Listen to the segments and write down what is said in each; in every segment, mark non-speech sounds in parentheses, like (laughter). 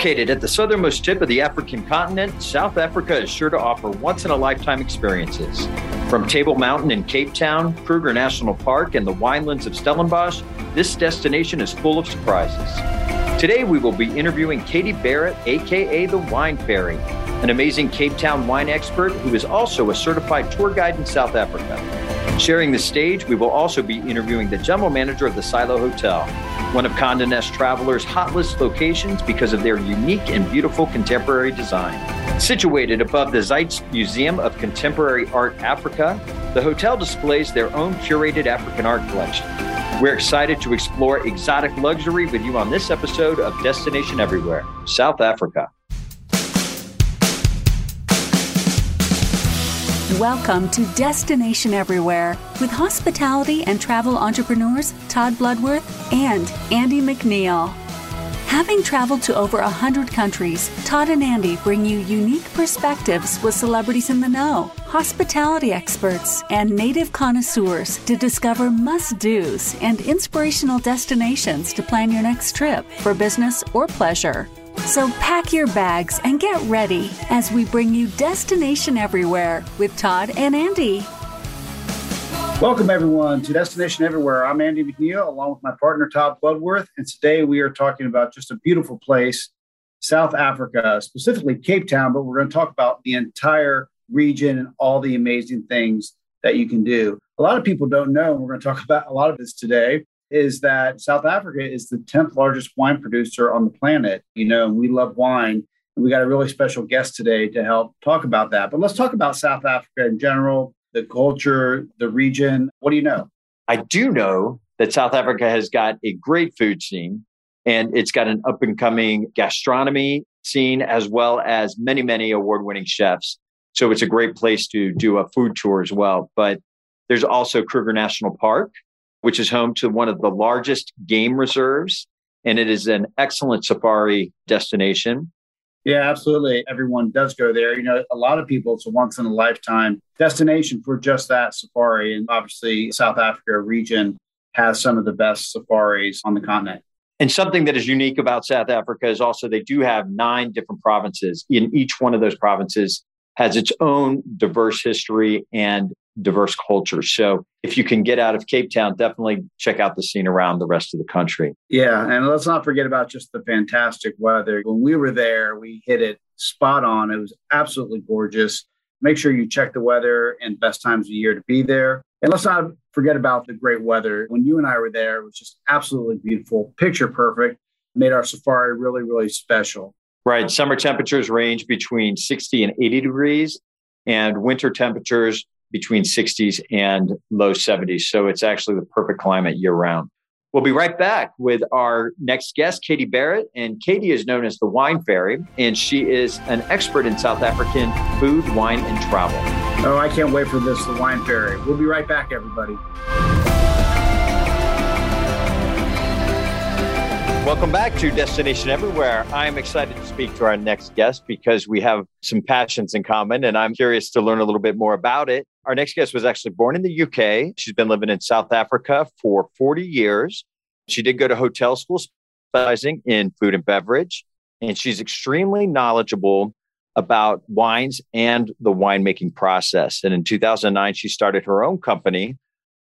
Located at the southernmost tip of the African continent, South Africa is sure to offer once in a lifetime experiences. From Table Mountain in Cape Town, Kruger National Park, and the winelands of Stellenbosch, this destination is full of surprises. Today, we will be interviewing Katie Barrett, aka the Wine Fairy, an amazing Cape Town wine expert who is also a certified tour guide in South Africa. Sharing the stage, we will also be interviewing the general manager of the Silo Hotel, one of Condé Nast Traveler's hot list locations because of their unique and beautiful contemporary design. Situated above the Zeitz Museum of Contemporary Art Africa, the hotel displays their own curated African art collection. We're excited to explore exotic luxury with you on this episode of Destination Everywhere, South Africa. Welcome to Destination Everywhere with hospitality and travel entrepreneurs Todd Bloodworth and Andy McNeil. Having traveled to over 100 countries, Todd and Andy bring you unique perspectives with celebrities in the know, hospitality experts, and native connoisseurs to discover must do's and inspirational destinations to plan your next trip for business or pleasure. So pack your bags and get ready as we bring you Destination Everywhere with Todd and Andy. Welcome, everyone, to Destination Everywhere. I'm Andy McNeil, along with my partner, Todd Bloodworth. And today we are talking about just a beautiful place, South Africa, specifically Cape Town, but we're going to talk about the entire region and all the amazing things that you can do. A lot of people don't know, and we're going to talk about a lot of this today, is that South Africa is the 10th largest wine producer on the planet. You know, we love wine. And we got a really special guest today to help talk about that. But let's talk about South Africa in general, the culture, the region. What do you know? I do know that South Africa has got a great food scene and it's got an up and coming gastronomy scene as well as many, many award winning chefs. So it's a great place to do a food tour as well. But there's also Kruger National Park, which is home to one of the largest game reserves. And it is an excellent safari destination. Yeah, absolutely. Everyone does go there. You know, a lot of people, it's a once in a lifetime destination for just that safari. And obviously, South Africa region has some of the best safaris on the continent. And something that is unique about South Africa is also they do have nine different provinces. In each one of those provinces has its own diverse history and diverse culture. So if you can get out of Cape Town, definitely check out the scene around the rest of the country. Yeah. And let's not forget about just the fantastic weather. When we were there, we hit it spot on. It was absolutely gorgeous. Make sure you check the weather and best times of year to be there. And let's not forget about the great weather. When you and I were there, it was just absolutely beautiful, picture perfect, made our safari really, really special. Right. Summer temperatures range between 60 and 80 degrees, and winter temperatures between 60s and low 70s. So it's actually the perfect climate year round. We'll be right back with our next guest, Katie Barrett. And Katie is known as the Wine Fairy, and she is an expert in South African food, wine, and travel. Oh, I can't wait for this, the Wine Fairy. We'll be right back, everybody. Welcome back to Destination Everywhere. I'm excited to speak to our next guest because we have some passions in common and I'm curious to learn a little bit more about it. Our next guest was actually born in the UK. She's been living in South Africa for 40 years. She did go to hotel school specializing in food and beverage, and she's extremely knowledgeable about wines and the winemaking process. And in 2009, she started her own company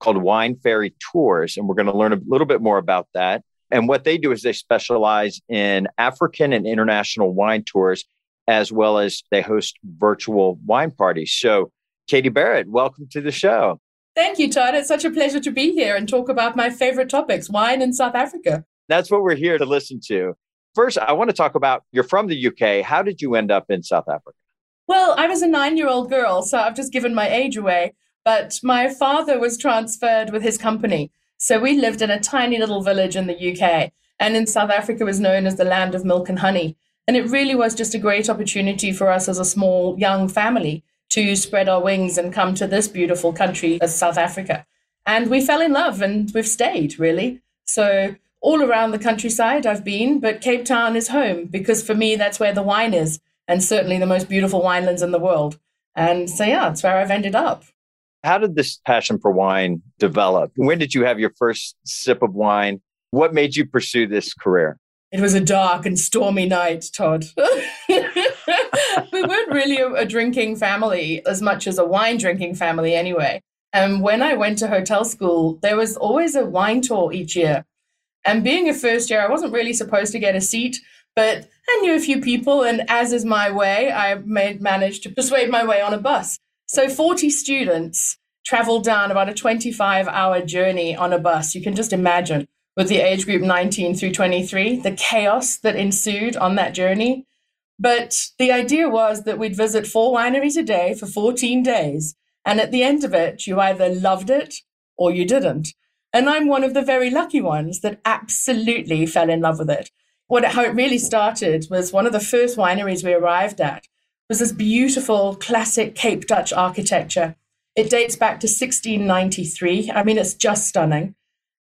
called Wine Fairy Tours, and we're going to learn a little bit more about that. And what they do is they specialize in African and international wine tours, as well as they host virtual wine parties. So, Katie Barrett, welcome to the show. Thank you, Todd. It's such a pleasure to be here and talk about my favorite topics, wine in South Africa. That's what we're here to listen to. First, I want to talk about you're from the UK. How did you end up in South Africa? Well, I was a nine year old girl, so I've just given my age away. But my father was transferred with his company. So we lived in a tiny little village in the UK, and in South Africa was known as the land of milk and honey. And it really was just a great opportunity for us as a small young family to spread our wings and come to this beautiful country as South Africa. And we fell in love and we've stayed, really. So all around the countryside I've been, but Cape Town is home because for me, that's where the wine is, and certainly the most beautiful winelands in the world. And so, yeah, that's where I've ended up. How did this passion for wine develop? When did you have your first sip of wine? What made you pursue this career? It was a dark and stormy night, Todd. (laughs) we weren't really a, a, drinking family as much as a wine drinking family, anyway. And when I went to hotel school, there was always a wine tour each year. And being a first year, I wasn't really supposed to get a seat, but I knew a few people. And as is my way, I made, managed to persuade my way on a bus. So 40 students traveled down about a 25 hour journey on a bus. You can just imagine with the age group 19 through 23, the chaos that ensued on that journey. But the idea was that we'd visit four wineries a day for 14 days. And at the end of it, you either loved it or you didn't. And I'm one of the very lucky ones that absolutely fell in love with it. What how it really started was one of the first wineries we arrived at was this beautiful classic Cape Dutch architecture. It dates back to 1693. I mean, it's just stunning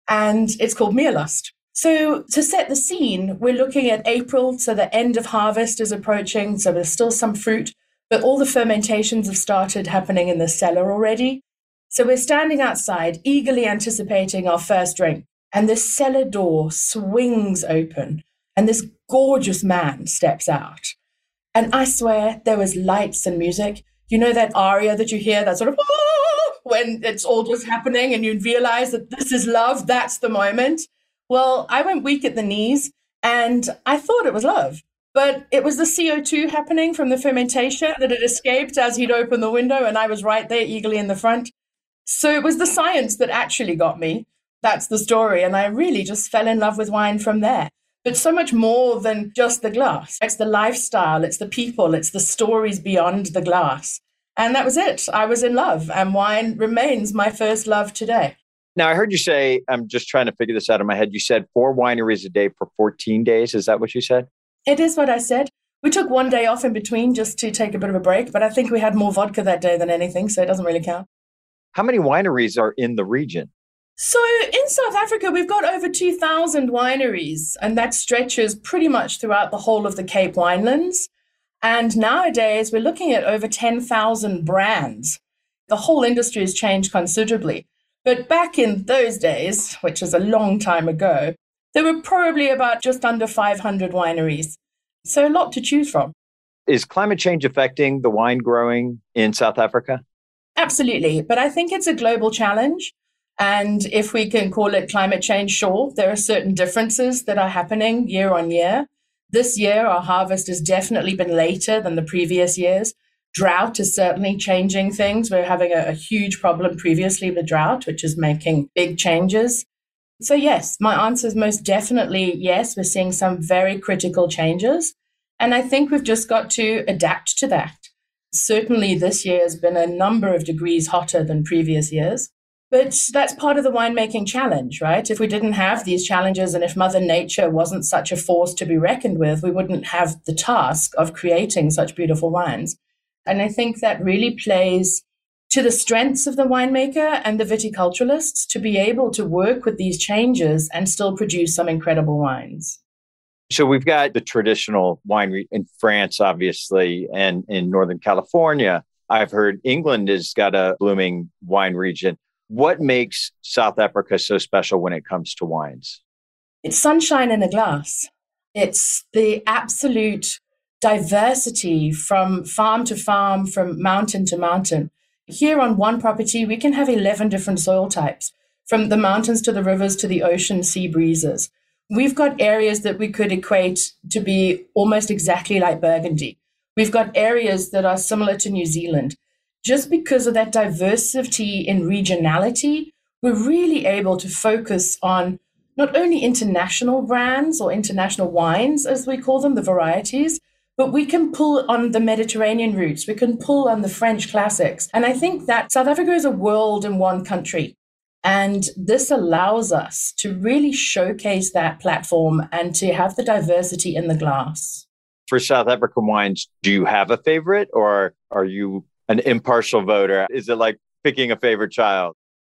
and it's called Meerlust. So, to set the scene, we're looking at April, so the end of harvest is approaching, so there's still some fruit, but all the fermentations have started happening in the cellar already. So, we're standing outside, eagerly anticipating our first drink, and the cellar door swings open, and this gorgeous man steps out. And I swear there was lights and music. You know that aria that you hear, that sort of oh, when it's all just happening and you realize that this is love, that's the moment. Well, I went weak at the knees and I thought it was love. But it was the CO2 happening from the fermentation that had escaped as he'd opened the window, and I was right there eagerly in the front. So it was the science that actually got me. That's the story. And I really just fell in love with wine from there. But so much more than just the glass. It's the lifestyle, it's the people, it's the stories beyond the glass. And that was it. I was in love, and wine remains my first love today. Now, I heard you say, I'm just trying to figure this out in my head. You said four wineries a day for 14 days. Is that what you said? It is what I said. We took one day off in between just to take a bit of a break, but I think we had more vodka that day than anything, so it doesn't really count. How many wineries are in the region? So, in South Africa, we've got over 2,000 wineries, and that stretches pretty much throughout the whole of the Cape Winelands. And nowadays, we're looking at over 10,000 brands. The whole industry has changed considerably. But back in those days, which is a long time ago, there were probably about just under 500 wineries. So a lot to choose from. Is climate change affecting the wine growing in South Africa? Absolutely. But I think it's a global challenge. And if we can call it climate change, sure, there are certain differences that are happening year on year. This year, our harvest has definitely been later than the previous years. Drought is certainly changing things. We're having a, a huge problem previously with drought, which is making big changes. So, yes, my answer is most definitely yes. We're seeing some very critical changes. And I think we've just got to adapt to that. Certainly, this year has been a number of degrees hotter than previous years. But that's part of the winemaking challenge, right? If we didn't have these challenges and if Mother Nature wasn't such a force to be reckoned with, we wouldn't have the task of creating such beautiful wines. And I think that really plays to the strengths of the winemaker and the viticulturalists to be able to work with these changes and still produce some incredible wines. So we've got the traditional winery in France, obviously, and in Northern California. I've heard England has got a blooming wine region. What makes South Africa so special when it comes to wines? It's sunshine in a glass. It's the absolute diversity from farm to farm, from mountain to mountain. Here on one property, we can have 11 different soil types, from the mountains to the rivers to the ocean sea breezes. We've got areas that we could equate to be almost exactly like Burgundy. We've got areas that are similar to New Zealand just because of that diversity in regionality, we're really able to focus on not only international brands or international wines, as we call them, the varieties, but we can pull on the Mediterranean roots. We can pull on the French classics. And I think that South Africa is a world in one country. And this allows us to really showcase that platform and to have the diversity in the glass. For South African wines, do you have a favorite or are you an impartial voter? Is it like picking a favorite child?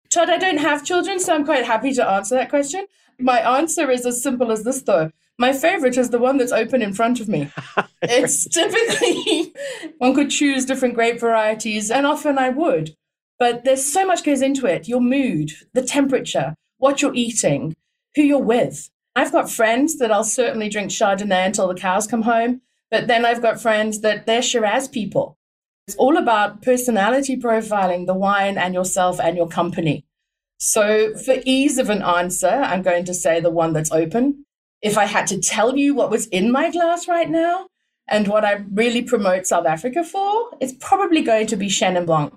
Todd, I don't have children, so I'm quite happy to answer that question. My answer is as simple as this, though. My favorite is the one that's open in front of me. (laughs) it's typically, (laughs) one could choose different grape varieties, and often I would. But there's so much goes into it your mood, the temperature, what you're eating, who you're with. I've got friends that I'll certainly drink Chardonnay until the cows come home. But then I've got friends that they're Shiraz people. It's all about personality profiling the wine and yourself and your company. So, for ease of an answer, I'm going to say the one that's open. If I had to tell you what was in my glass right now and what I really promote South Africa for, it's probably going to be Chenin Blanc.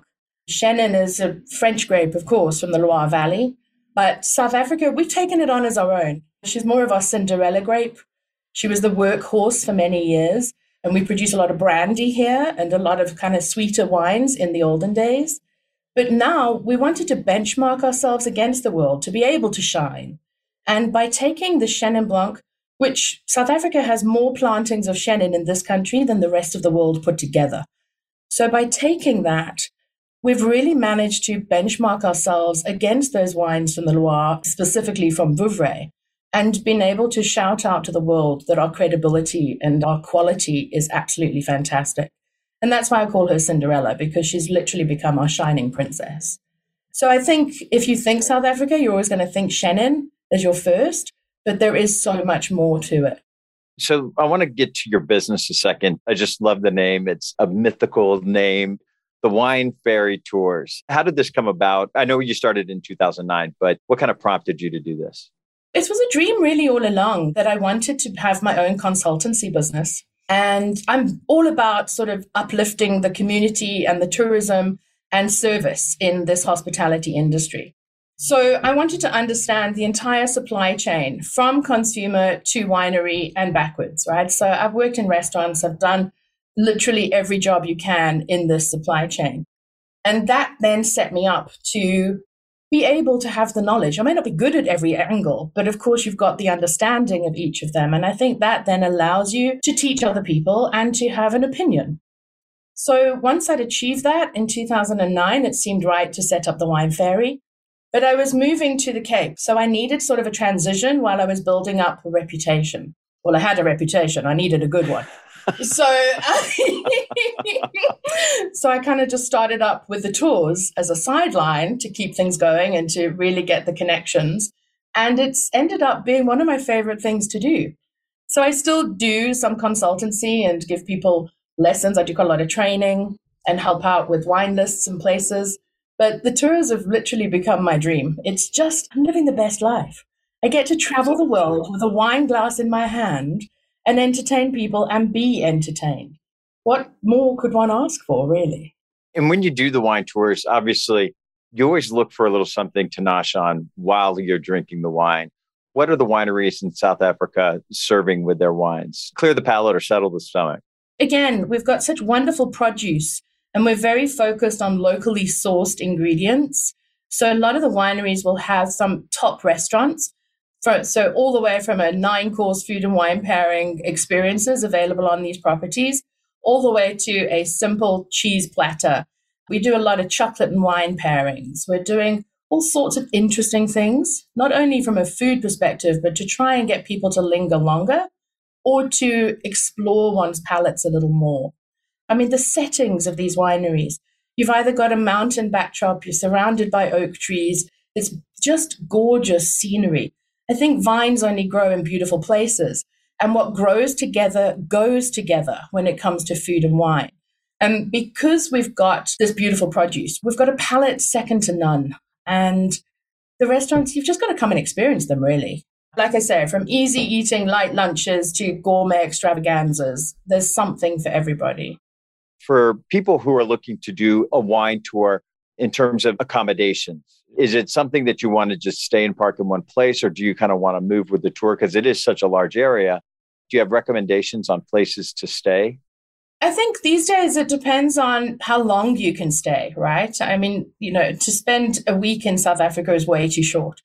Chenin is a French grape, of course, from the Loire Valley. But South Africa, we've taken it on as our own. She's more of our Cinderella grape. She was the workhorse for many years. And we produce a lot of brandy here and a lot of kind of sweeter wines in the olden days. But now we wanted to benchmark ourselves against the world to be able to shine. And by taking the Chenin Blanc, which South Africa has more plantings of Chenin in this country than the rest of the world put together. So by taking that, we've really managed to benchmark ourselves against those wines from the Loire, specifically from Vouvray and being able to shout out to the world that our credibility and our quality is absolutely fantastic. And that's why I call her Cinderella, because she's literally become our shining princess. So I think if you think South Africa, you're always going to think Chenin as your first, but there is so much more to it. So I want to get to your business a second. I just love the name. It's a mythical name. The Wine Fairy Tours. How did this come about? I know you started in 2009, but what kind of prompted you to do this? It was a dream really all along that I wanted to have my own consultancy business. And I'm all about sort of uplifting the community and the tourism and service in this hospitality industry. So I wanted to understand the entire supply chain from consumer to winery and backwards, right? So I've worked in restaurants, I've done literally every job you can in this supply chain. And that then set me up to be able to have the knowledge. I may not be good at every angle, but of course, you've got the understanding of each of them. And I think that then allows you to teach other people and to have an opinion. So once I'd achieved that in 2009, it seemed right to set up the Wine Fairy. But I was moving to the Cape, so I needed sort of a transition while I was building up a reputation. Well, I had a reputation, I needed a good one so (laughs) so I kind of just started up with the tours as a sideline to keep things going and to really get the connections. And it's ended up being one of my favorite things to do. So I still do some consultancy and give people lessons. I do quite a lot of training and help out with wine lists and places. But the tours have literally become my dream. It's just, I'm living the best life. I get to travel the world with a wine glass in my hand and entertain people and be entertained. What more could one ask for, really? And when you do the wine tours, obviously, you always look for a little something to nosh on while you're drinking the wine. What are the wineries in South Africa serving with their wines? Clear the palate or settle the stomach. Again, we've got such wonderful produce and we're very focused on locally sourced ingredients. So a lot of the wineries will have some top restaurants so all the way from a nine course food and wine pairing experiences available on these properties all the way to a simple cheese platter. We do a lot of chocolate and wine pairings. We're doing all sorts of interesting things not only from a food perspective but to try and get people to linger longer or to explore one's palates a little more. I mean the settings of these wineries you've either got a mountain backdrop you're surrounded by oak trees it's just gorgeous scenery I think vines only grow in beautiful places. And what grows together goes together when it comes to food and wine. And because we've got this beautiful produce, we've got a palate second to none. And the restaurants, you've just got to come and experience them, really. Like I say, from easy eating light lunches to gourmet extravaganzas, there's something for everybody. For people who are looking to do a wine tour in terms of accommodations, is it something that you want to just stay and park in one place or do you kind of want to move with the tour? Because it is such a large area. Do you have recommendations on places to stay? I think these days it depends on how long you can stay right? I mean you know to spend a week in south africa is way too short.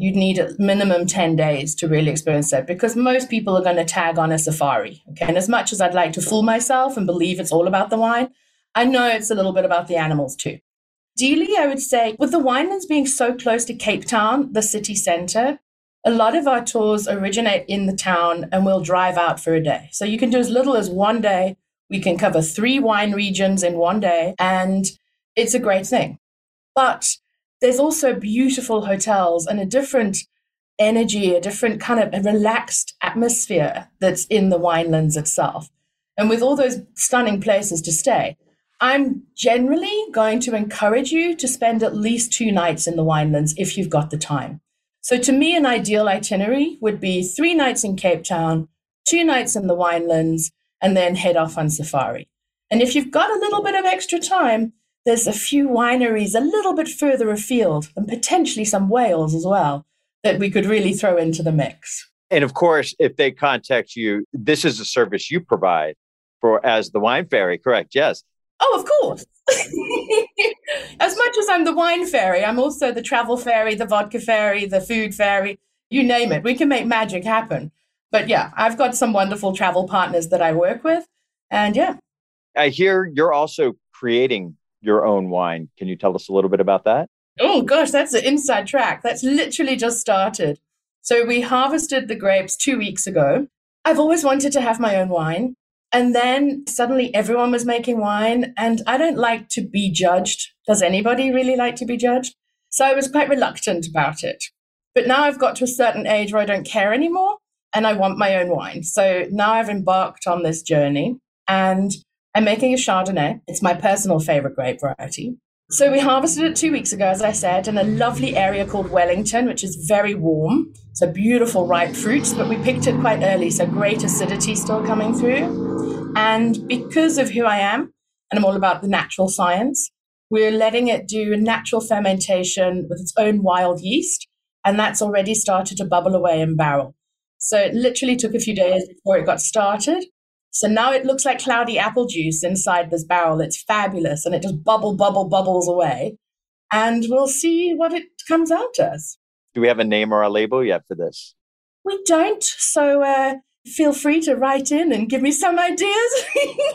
You'd need a minimum 10 days to really experience that because most people are going to tag on a safari okay? And as much as i'd like to fool myself and believe it's all about the wine i know it's a little bit about the animals too Ideally, I would say, with the winelands being so close to Cape Town, the city center, a lot of our tours originate in the town and we'll drive out for a day. So you can do as little as one day. We can cover three wine regions in one day, and it's a great thing. But there's also beautiful hotels and a different energy, a different kind of a relaxed atmosphere that's in the winelands itself. And with all those stunning places to stay, I'm generally going to encourage you to spend at least two nights in the winelands if you've got the time. So, to me, an ideal itinerary would be three nights in Cape Town, two nights in the winelands, and then head off on safari. And if you've got a little bit of extra time, there's a few wineries a little bit further afield and potentially some whales as well that we could really throw into the mix. And of course, if they contact you, this is a service you provide for as the wine fairy, correct? Yes. Oh, of course. (laughs) as much as I'm the wine fairy, I'm also the travel fairy, the vodka fairy, the food fairy, you name it. We can make magic happen. But yeah, I've got some wonderful travel partners that I work with. And yeah. I hear you're also creating your own wine. Can you tell us a little bit about that? Oh gosh, that's an inside track. That's literally just started. So we harvested the grapes two weeks ago. I've always wanted to have my own wine. And then suddenly everyone was making wine, and I don't like to be judged. Does anybody really like to be judged? So I was quite reluctant about it. But now I've got to a certain age where I don't care anymore and I want my own wine. So now I've embarked on this journey and I'm making a Chardonnay. It's my personal favorite grape variety. So we harvested it two weeks ago, as I said, in a lovely area called Wellington, which is very warm. So beautiful ripe fruits, but we picked it quite early, so great acidity still coming through. And because of who I am, and I'm all about the natural science, we're letting it do natural fermentation with its own wild yeast, and that's already started to bubble away in barrel. So it literally took a few days before it got started. So now it looks like cloudy apple juice inside this barrel. It's fabulous and it just bubble, bubble, bubbles away. And we'll see what it comes out as. Do we have a name or a label yet for this? We don't. So uh, feel free to write in and give me some ideas.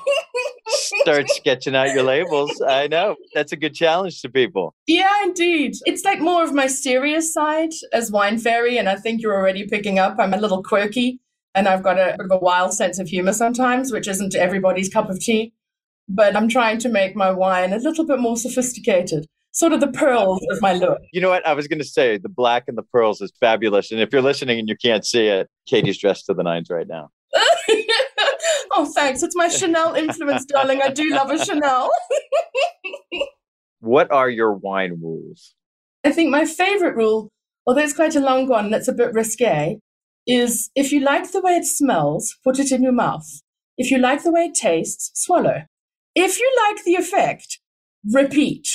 (laughs) Start sketching out your labels. I know. That's a good challenge to people. Yeah, indeed. It's like more of my serious side as Wine Fairy. And I think you're already picking up. I'm a little quirky and I've got a bit of a wild sense of humor sometimes, which isn't everybody's cup of tea. But I'm trying to make my wine a little bit more sophisticated, sort of the pearls of my look. You know what? I was going to say the black and the pearls is fabulous. And if you're listening and you can't see it, Katie's dressed to the nines right now. (laughs) oh, thanks. It's my Chanel influence, darling. I do love a Chanel. what are your wine rules? I think my favorite rule, although it's quite a long one and it's a bit risque, is if you like the way it smells, put it in your mouth. If you like the way it tastes, swallow. If you like the effect, repeat.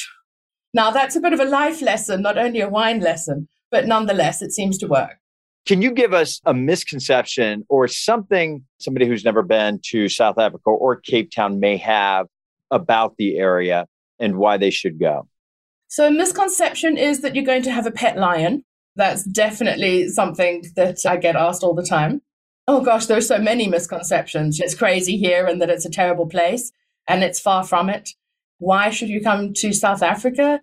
Now, that's a bit of a life lesson, not only a wine lesson, but nonetheless, it seems to work. Can you give us a misconception or something somebody who's never been to South Africa or Cape Town may have about the area and why they should go? So, a misconception is that you're going to have a pet lion. That's definitely something that I get asked all the time. Oh gosh, there's so many misconceptions. It's crazy here and that it's a terrible place, and it's far from it. Why should you come to South Africa?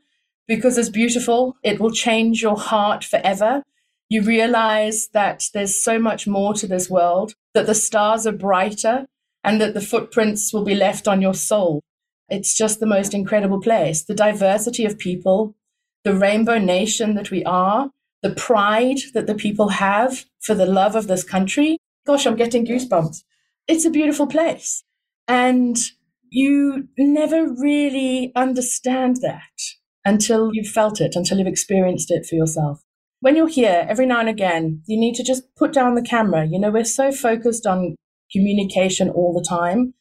Because it's beautiful. It will change your heart forever. You realize that there's so much more to this world, that the stars are brighter, and that the footprints will be left on your soul. It's just the most incredible place. The diversity of people, the rainbow nation that we are, the pride that the people have for the love of this country. Gosh, I'm getting goosebumps. It's a beautiful place. And you never really understand that until you've felt it, until you've experienced it for yourself. When you're here, every now and again, you need to just put down the camera. You know, we're so focused on communication all the time.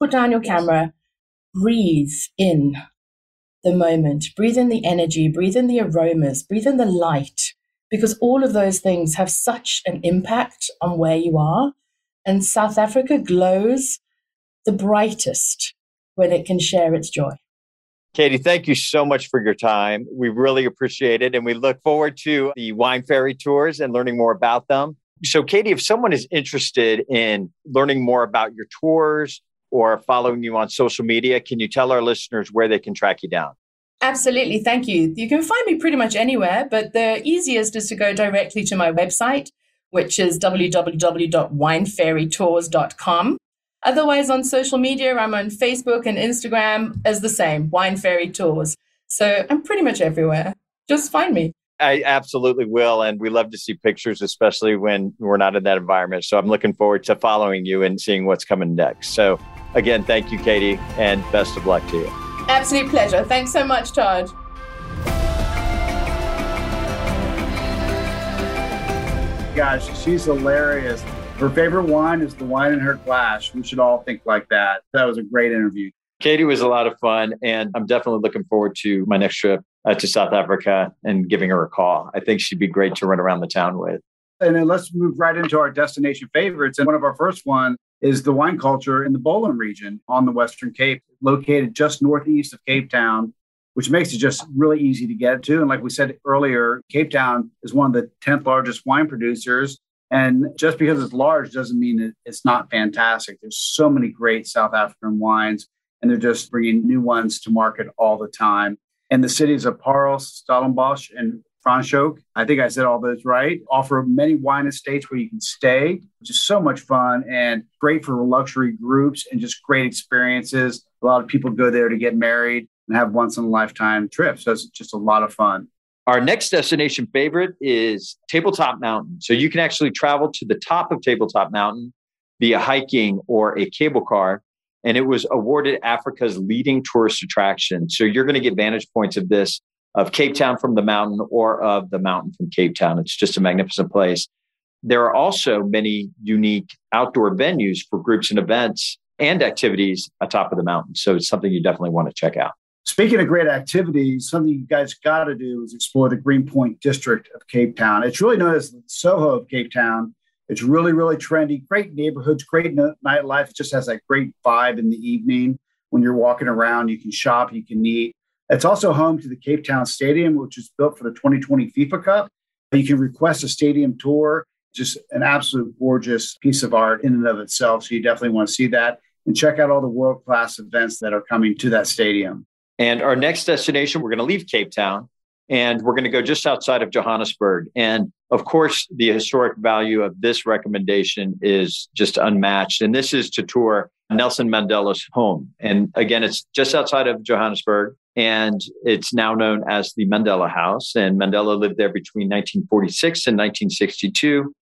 Put down your camera, breathe in the moment, breathe in the energy, breathe in the aromas, breathe in the light, because all of those things have such an impact on where you are. And South Africa glows the brightest when it can share its joy. Katie, thank you so much for your time. We really appreciate it. And we look forward to the Wine Fairy tours and learning more about them. So, Katie, if someone is interested in learning more about your tours or following you on social media, can you tell our listeners where they can track you down? Absolutely. Thank you. You can find me pretty much anywhere, but the easiest is to go directly to my website, which is www.winefairytours.com. Otherwise, on social media, I'm on Facebook and Instagram as the same, Wine Fairy Tours. So I'm pretty much everywhere. Just find me. I absolutely will. And we love to see pictures, especially when we're not in that environment. So I'm looking forward to following you and seeing what's coming next. So, again, thank you, Katie, and best of luck to you. Absolute pleasure. Thanks so much, Todd. Gosh, she's hilarious. Her favorite wine is the wine in her glass. We should all think like that. That was a great interview. Katie was a lot of fun, and I'm definitely looking forward to my next trip uh, to South Africa and giving her a call. I think she'd be great to run around the town with. And then let's move right into our destination favorites. And one of our first one is the wine culture in the Boland region on the Western Cape, located just northeast of Cape Town, which makes it just really easy to get to. And like we said earlier, Cape Town is one of the 10th largest wine producers. And just because it's large doesn't mean it's not fantastic. There's so many great South African wines, and they're just bringing new ones to market all the time. And the cities of Parels, Stellenbosch, and Franschhoek, I think I said all those right, offer many wine estates where you can stay, which is so much fun and great for luxury groups and just great experiences. A lot of people go there to get married and have once in a lifetime trips. So it's just a lot of fun. Our next destination favorite is Tabletop Mountain. So you can actually travel to the top of Tabletop Mountain via hiking or a cable car. And it was awarded Africa's leading tourist attraction. So you're going to get vantage points of this of Cape Town from the mountain or of the mountain from Cape Town. It's just a magnificent place. There are also many unique outdoor venues for groups and events and activities atop of the mountain. So it's something you definitely want to check out. Speaking of great activities, something you guys got to do is explore the Greenpoint district of Cape Town. It's really known as the Soho of Cape Town. It's really, really trendy, great neighborhoods, great nightlife. It just has that great vibe in the evening when you're walking around. You can shop, you can eat. It's also home to the Cape Town Stadium, which is built for the 2020 FIFA Cup. You can request a stadium tour, just an absolute gorgeous piece of art in and of itself. So you definitely want to see that and check out all the world class events that are coming to that stadium. And our next destination, we're going to leave Cape Town and we're going to go just outside of Johannesburg. And of course, the historic value of this recommendation is just unmatched. And this is to tour Nelson Mandela's home. And again, it's just outside of Johannesburg and it's now known as the Mandela House. And Mandela lived there between 1946 and 1962.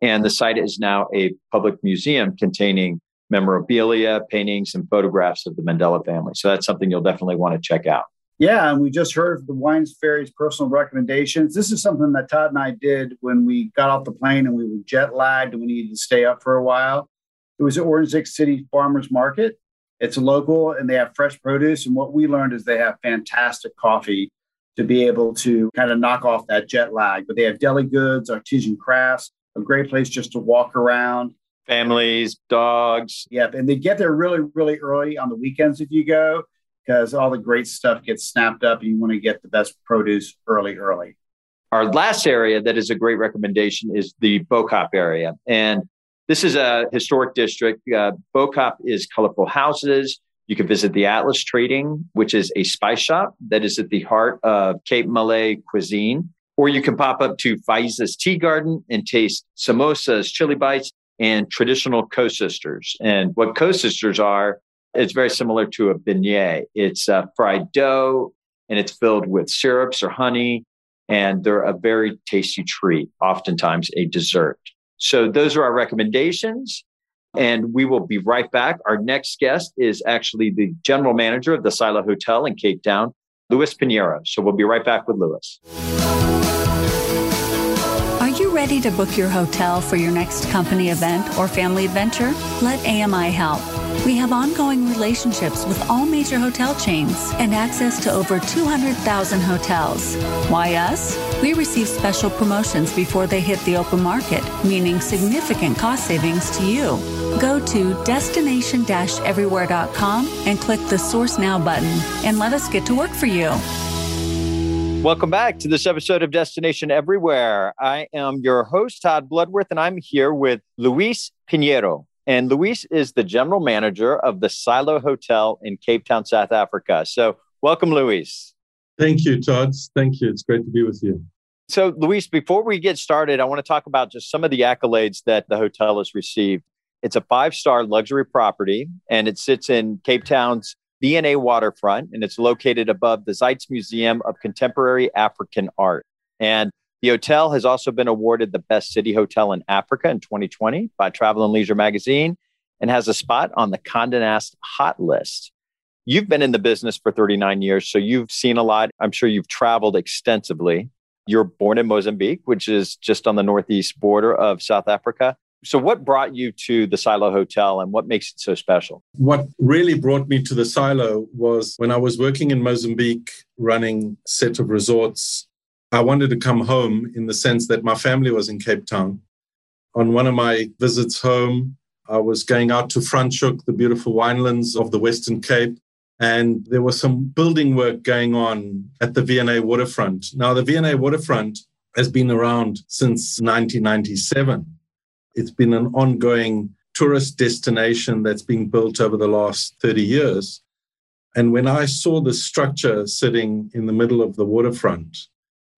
And the site is now a public museum containing memorabilia, paintings, and photographs of the Mandela family. So that's something you'll definitely want to check out. Yeah, and we just heard the Wines Fairy's personal recommendations. This is something that Todd and I did when we got off the plane and we were jet lagged and we needed to stay up for a while. It was at Orange City Farmers Market. It's local and they have fresh produce. And what we learned is they have fantastic coffee to be able to kind of knock off that jet lag. But they have deli goods, artisan crafts, a great place just to walk around. Families, dogs. Yep. And they get there really, really early on the weekends if you go, because all the great stuff gets snapped up and you want to get the best produce early, early. Our last area that is a great recommendation is the Bo-Kaap area. And this is a historic district. Uh, Bo-Kaap is colorful houses. You can visit the Atlas Trading, which is a spice shop that is at the heart of Cape Malay cuisine. Or you can pop up to Faiza's Tea Garden and taste samosas, chili bites, and traditional koesisters. And what koesisters are, it's very similar to a beignet. It's a fried dough and it's filled with syrups or honey, and they're a very tasty treat, oftentimes a dessert. So those are our recommendations. And we will be right back. Our next guest is actually the general manager of the Silo Hotel in Cape Town, Luis Pinheiro. So we'll be right back with Luis. Are you ready to book your hotel for your next company event or family adventure? Let AMI help. We have ongoing relationships with all major hotel chains and access to over 200,000 hotels. Why us? We receive special promotions before they hit the open market, meaning significant cost savings to you. Go to destination everywhere.com and click the Source Now button and let us get to work for you. Welcome back to this episode of Destination Everywhere. I am your host, Todd Bloodworth, and I'm here with Luis Pinheiro. And Luis is the general manager of the Silo Hotel in Cape Town, South Africa. So, welcome, Luis. Thank you, Todd. Thank you. It's great to be with you. So, Luis, before we get started, I want to talk about just some of the accolades that the hotel has received. It's a five star luxury property and it sits in Cape Town's V&A waterfront and it's located above the Zeitz Museum of Contemporary African Art. And the hotel has also been awarded the best city hotel in Africa in 2020 by Travel and Leisure magazine and has a spot on the Condé Nast hot list. You've been in the business for 39 years, so you've seen a lot. I'm sure you've traveled extensively. You're born in Mozambique, which is just on the northeast border of South Africa. So, what brought you to the Silo Hotel and what makes it so special? What really brought me to the Silo was when I was working in Mozambique running set of resorts. I wanted to come home in the sense that my family was in Cape Town. On one of my visits home, I was going out to Franschhoek, the beautiful winelands of the Western Cape, and there was some building work going on at the V&A waterfront. Now, the V&A waterfront has been around since 1997. It's been an ongoing tourist destination that's been built over the last 30 years. And when I saw the structure sitting in the middle of the waterfront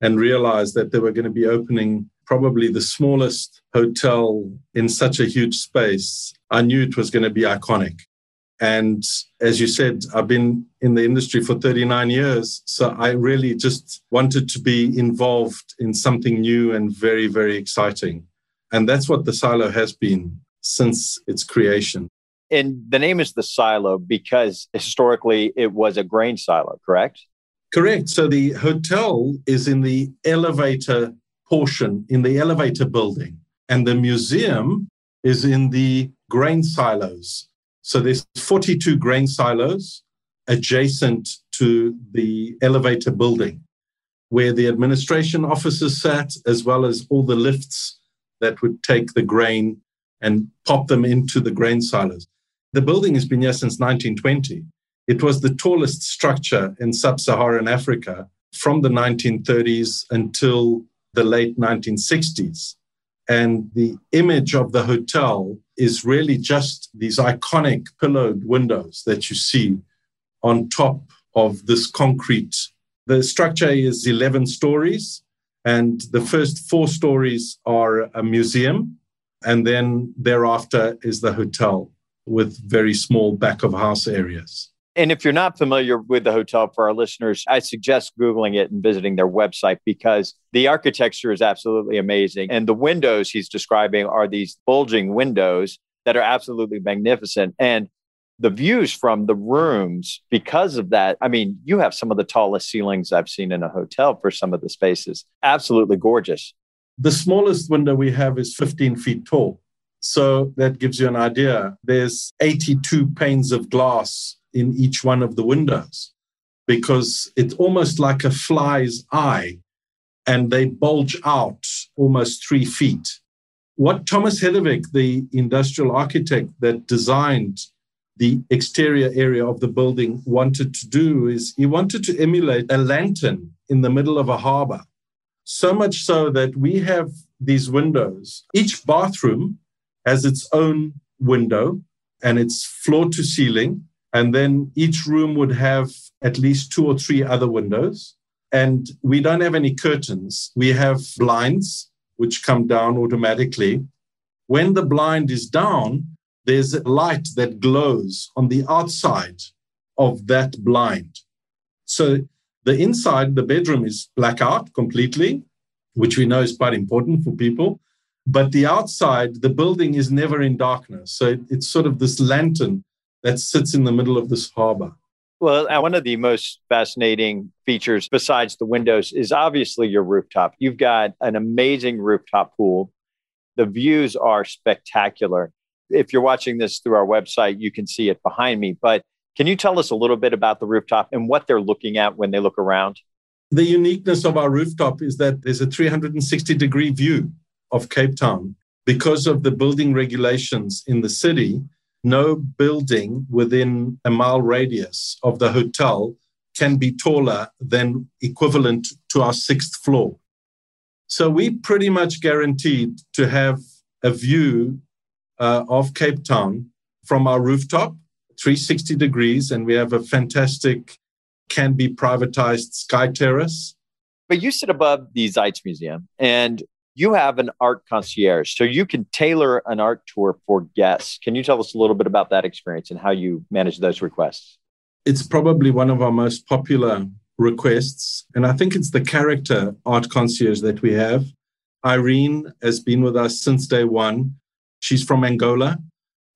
and realized that they were going to be opening probably the smallest hotel in such a huge space, I knew it was going to be iconic. And as you said, I've been in the industry for 39 years. So I really just wanted to be involved in something new and very, very exciting. And that's what the silo has been since its creation. And the name is the silo because historically it was a grain silo, correct? Correct. So the hotel is in the elevator portion in the elevator building, and the museum is in the grain silos. So there's 42 grain silos adjacent to the elevator building, where the administration offices sat, as well as all the lifts that would take the grain and pop them into the grain silos. The building has been here since 1920. It was the tallest structure in sub Saharan Africa from the 1930s until the late 1960s. And the image of the hotel is really just these iconic pillowed windows that you see on top of this concrete. The structure is 11 stories, and the first four stories are a museum. And then thereafter is the hotel with very small back of house areas. And if you're not familiar with the hotel for our listeners, I suggest Googling it and visiting their website because the architecture is absolutely amazing. And the windows he's describing are these bulging windows that are absolutely magnificent. And the views from the rooms, because of that, I mean, you have some of the tallest ceilings I've seen in a hotel for some of the spaces. Absolutely gorgeous. The smallest window we have is 15 feet tall. So that gives you an idea. There's 82 panes of glass in each one of the windows because it's almost like a fly's eye and they bulge out almost three feet. What Thomas Heatherwick, the industrial architect that designed the exterior area of the building, wanted to do is he wanted to emulate a lantern in the middle of a harbor. So much so that we have these windows. Each bathroom has its own window and it's floor to ceiling and then each room would have at least two or three other windows. And we don't have any curtains. We have blinds, which come down automatically. When the blind is down, there's light that glows on the outside of that blind. So the inside, the bedroom is blackout completely, which we know is quite important for people. But the outside, the building is never in darkness. So it's sort of this lantern that sits in the middle of this harbor. Well, uh, one of the most fascinating features besides the windows is obviously your rooftop. You've got an amazing rooftop pool. The views are spectacular. If you're watching this through our website, you can see it behind me. But can you tell us a little bit about the rooftop and what they're looking at when they look around? The uniqueness of our rooftop is that there's a 360 degree view of Cape Town. Because of the building regulations in the city, no building within a mile radius of the hotel can be taller than equivalent to our sixth floor. So we pretty much guaranteed to have a view uh, of Cape Town from our rooftop, 360 degrees, and we have a fantastic, can be privatized sky terrace. But you sit above the Zeitz Museum, and you have an art concierge. So you can tailor an art tour for guests. Can you tell us a little bit about that experience and how you manage those requests? It's probably one of our most popular requests. And I think it's the character art concierge that we have. Irene has been with us since day one. She's from Angola,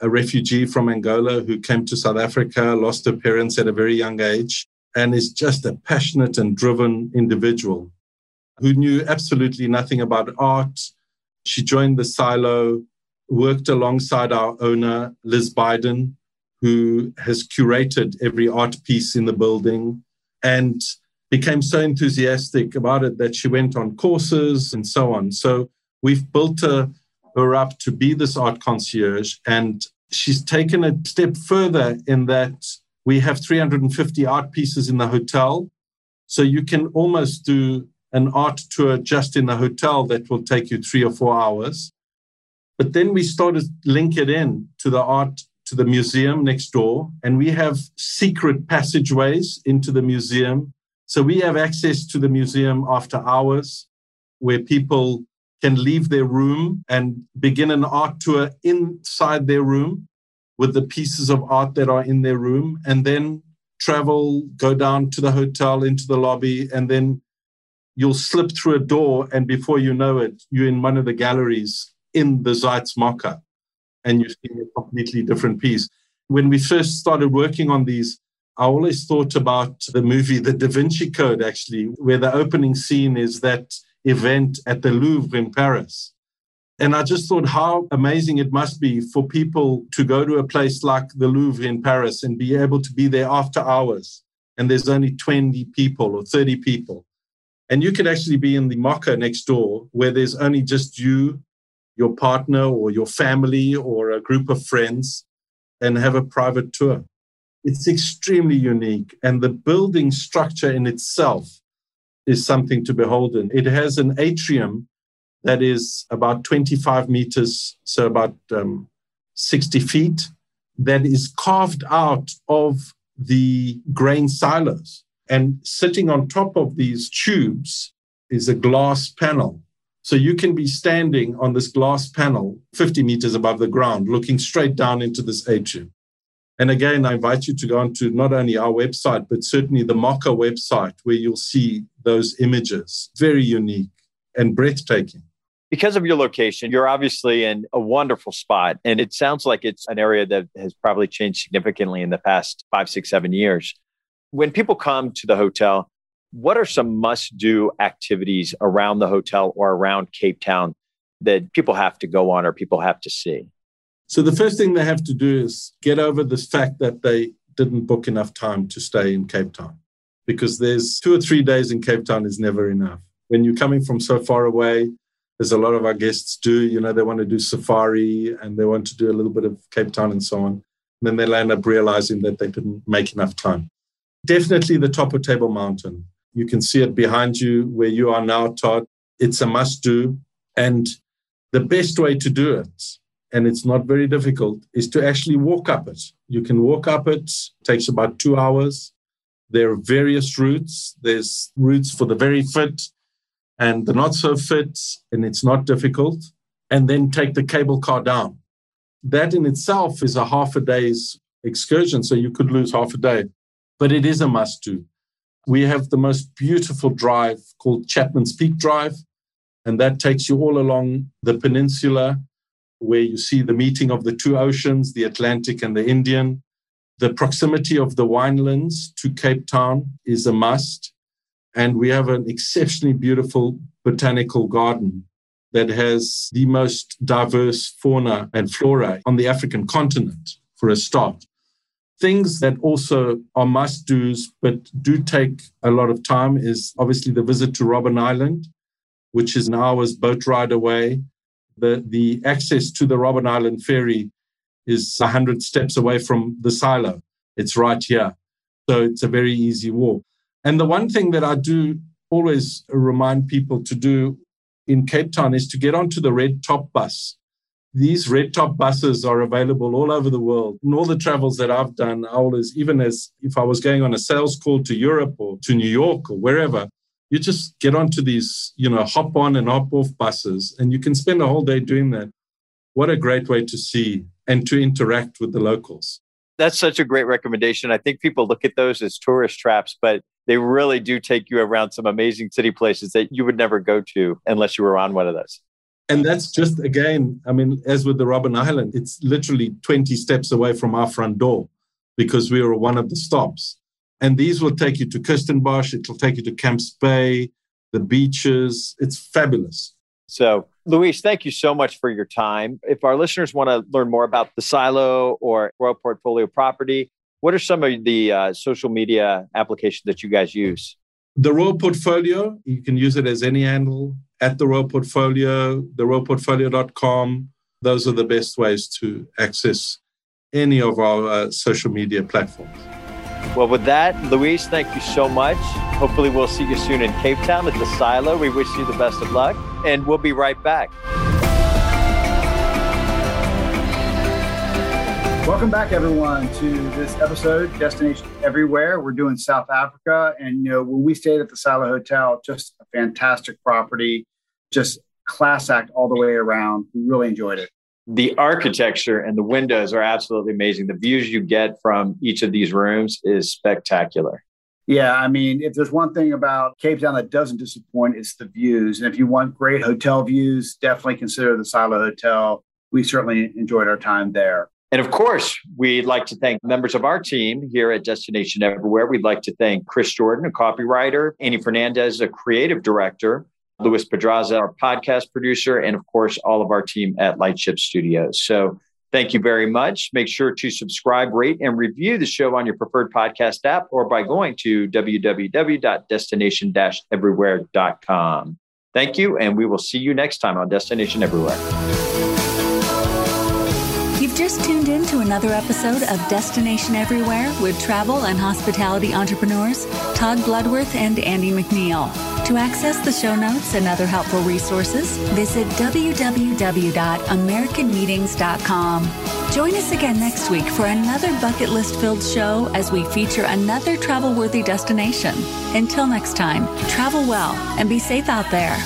a refugee from Angola who came to South Africa, lost her parents at a very young age, and is just a passionate and driven individual who knew absolutely nothing about art. She joined the silo, worked alongside our owner, Liz Biden, who has curated every art piece in the building and became so enthusiastic about it that she went on courses and so on. So we've built her, her up to be this art concierge. And she's taken a step further in that we have 350 art pieces in the hotel. So you can almost do an art tour just in the hotel that will take you three or four hours. But then we started link it in to the art to the museum next door, and we have secret passageways into the museum. So we have access to the museum after hours where people can leave their room and begin an art tour inside their room with the pieces of art that are in their room, and then travel, go down to the hotel, into the lobby, and then you'll slip through a door, and before you know it, you're in one of the galleries in the Zeitz MoCA, and you're seeing a completely different piece. When we first started working on these, I always thought about the movie The Da Vinci Code, actually, where the opening scene is that event at the Louvre in Paris. And I just thought how amazing it must be for people to go to a place like the Louvre in Paris and be able to be there after hours. And there's only 20 people or 30 people. And you could actually be in the MoCA next door where there's only just you, your partner, or your family, or a group of friends, and have a private tour. It's extremely unique. And the building structure in itself is something to behold. In. It has an atrium that is about 25 meters, so about um, 60 feet, that is carved out of the grain silos. And sitting on top of these tubes is a glass panel. So you can be standing on this glass panel 50 meters above the ground, looking straight down into this atrium. And again, I invite you to go onto not only our website, but certainly the MoCA website, where you'll see those images. Very unique and breathtaking. Because of your location, you're obviously in a wonderful spot. And it sounds like it's an area that has probably changed significantly in the past five, six, seven years when people come to the hotel, what are some must do activities around the hotel or around Cape Town that people have to go on or people have to see? So, the first thing they have to do is get over the fact that they didn't book enough time to stay in Cape Town because there's two or three days in Cape Town is never enough. When you're coming from so far away, as a lot of our guests do, you know, they want to do safari and they want to do a little bit of Cape Town and so on. And then they'll end up realizing that they didn't make enough time. Definitely the top of Table Mountain. You can see it behind you where you are now, Todd. It's a must do. And the best way to do it, and it's not very difficult, is to actually walk up it. You can walk up it, takes about two hours. There are various routes. There's routes for the very fit and the not so fit, and it's not difficult. And then take the cable car down. That in itself is a half a day's excursion. So you could lose half a day but it is a must do. We have the most beautiful drive called Chapman's Peak Drive, and that takes you all along the peninsula where you see the meeting of the two oceans, the Atlantic and the Indian. The proximity of the winelands to Cape Town is a must. And we have an exceptionally beautiful botanical garden that has the most diverse fauna and flora on the African continent, for a start. Things that also are must do's, but do take a lot of time is obviously the visit to Robben Island, which is an hour's boat ride away. The, the access to the Robben Island ferry is 100 steps away from the silo. It's right here. So it's a very easy walk. And the one thing that I do always remind people to do in Cape Town is to get onto the red top bus these red top buses are available all over the world. And all the travels that I've done, I always, even as if I was going on a sales call to Europe or to New York or wherever, you just get onto these, you know, hop on and hop off buses, and you can spend a whole day doing that. What a great way to see and to interact with the locals. That's such a great recommendation. I think people look at those as tourist traps, but they really do take you around some amazing city places that you would never go to unless you were on one of those. And that's just, again, I mean, as with the Robben Island, it's literally 20 steps away from our front door because we were one of the stops. And these will take you to Kirstenbosch, it'll take you to Camps Bay, the beaches. It's fabulous. So, Luis, thank you so much for your time. If our listeners want to learn more about the silo or Royal Portfolio property, what are some of the uh, social media applications that you guys use? The Royal Portfolio, you can use it as any handle at the Royal Portfolio, theroyalportfolio.com. Those are the best ways to access any of our uh, social media platforms. Well, with that, Luis, thank you so much. Hopefully, we'll see you soon in Cape Town at the Silo. We wish you the best of luck, and we'll be right back. Welcome back, everyone, to this episode, Destination Everywhere. We're doing South Africa. And, you know, when we stayed at the Silo Hotel, just a fantastic property, just class act all the way around. We really enjoyed it the architecture and the windows are absolutely amazing. The views you get from each of these rooms is spectacular. Yeah, I mean, if there's one thing about Cape Town that doesn't disappoint, it's the views. And if you want great hotel views, definitely consider the Silo Hotel. We certainly enjoyed our time there. And of course, we'd like to thank members of our team here at Destination Everywhere. We'd like to thank Chris Jordan, a copywriter, Annie Fernandez, a creative director, Luis Pedraza, our podcast producer, and of course, all of our team at Lightship Studios. So thank you very much. Make sure to subscribe, rate, and review the show on your preferred podcast app or by going to www.destination everywhere.com. Thank you, and we will see you next time on Destination Everywhere. Another episode of Destination Everywhere with travel and hospitality entrepreneurs Todd Bloodworth and Andy McNeil. To access the show notes and other helpful resources, visit www.americanmeetings.com. Join us again next week for another bucket list filled show as we feature another travel worthy destination. Until next time, travel well and be safe out there.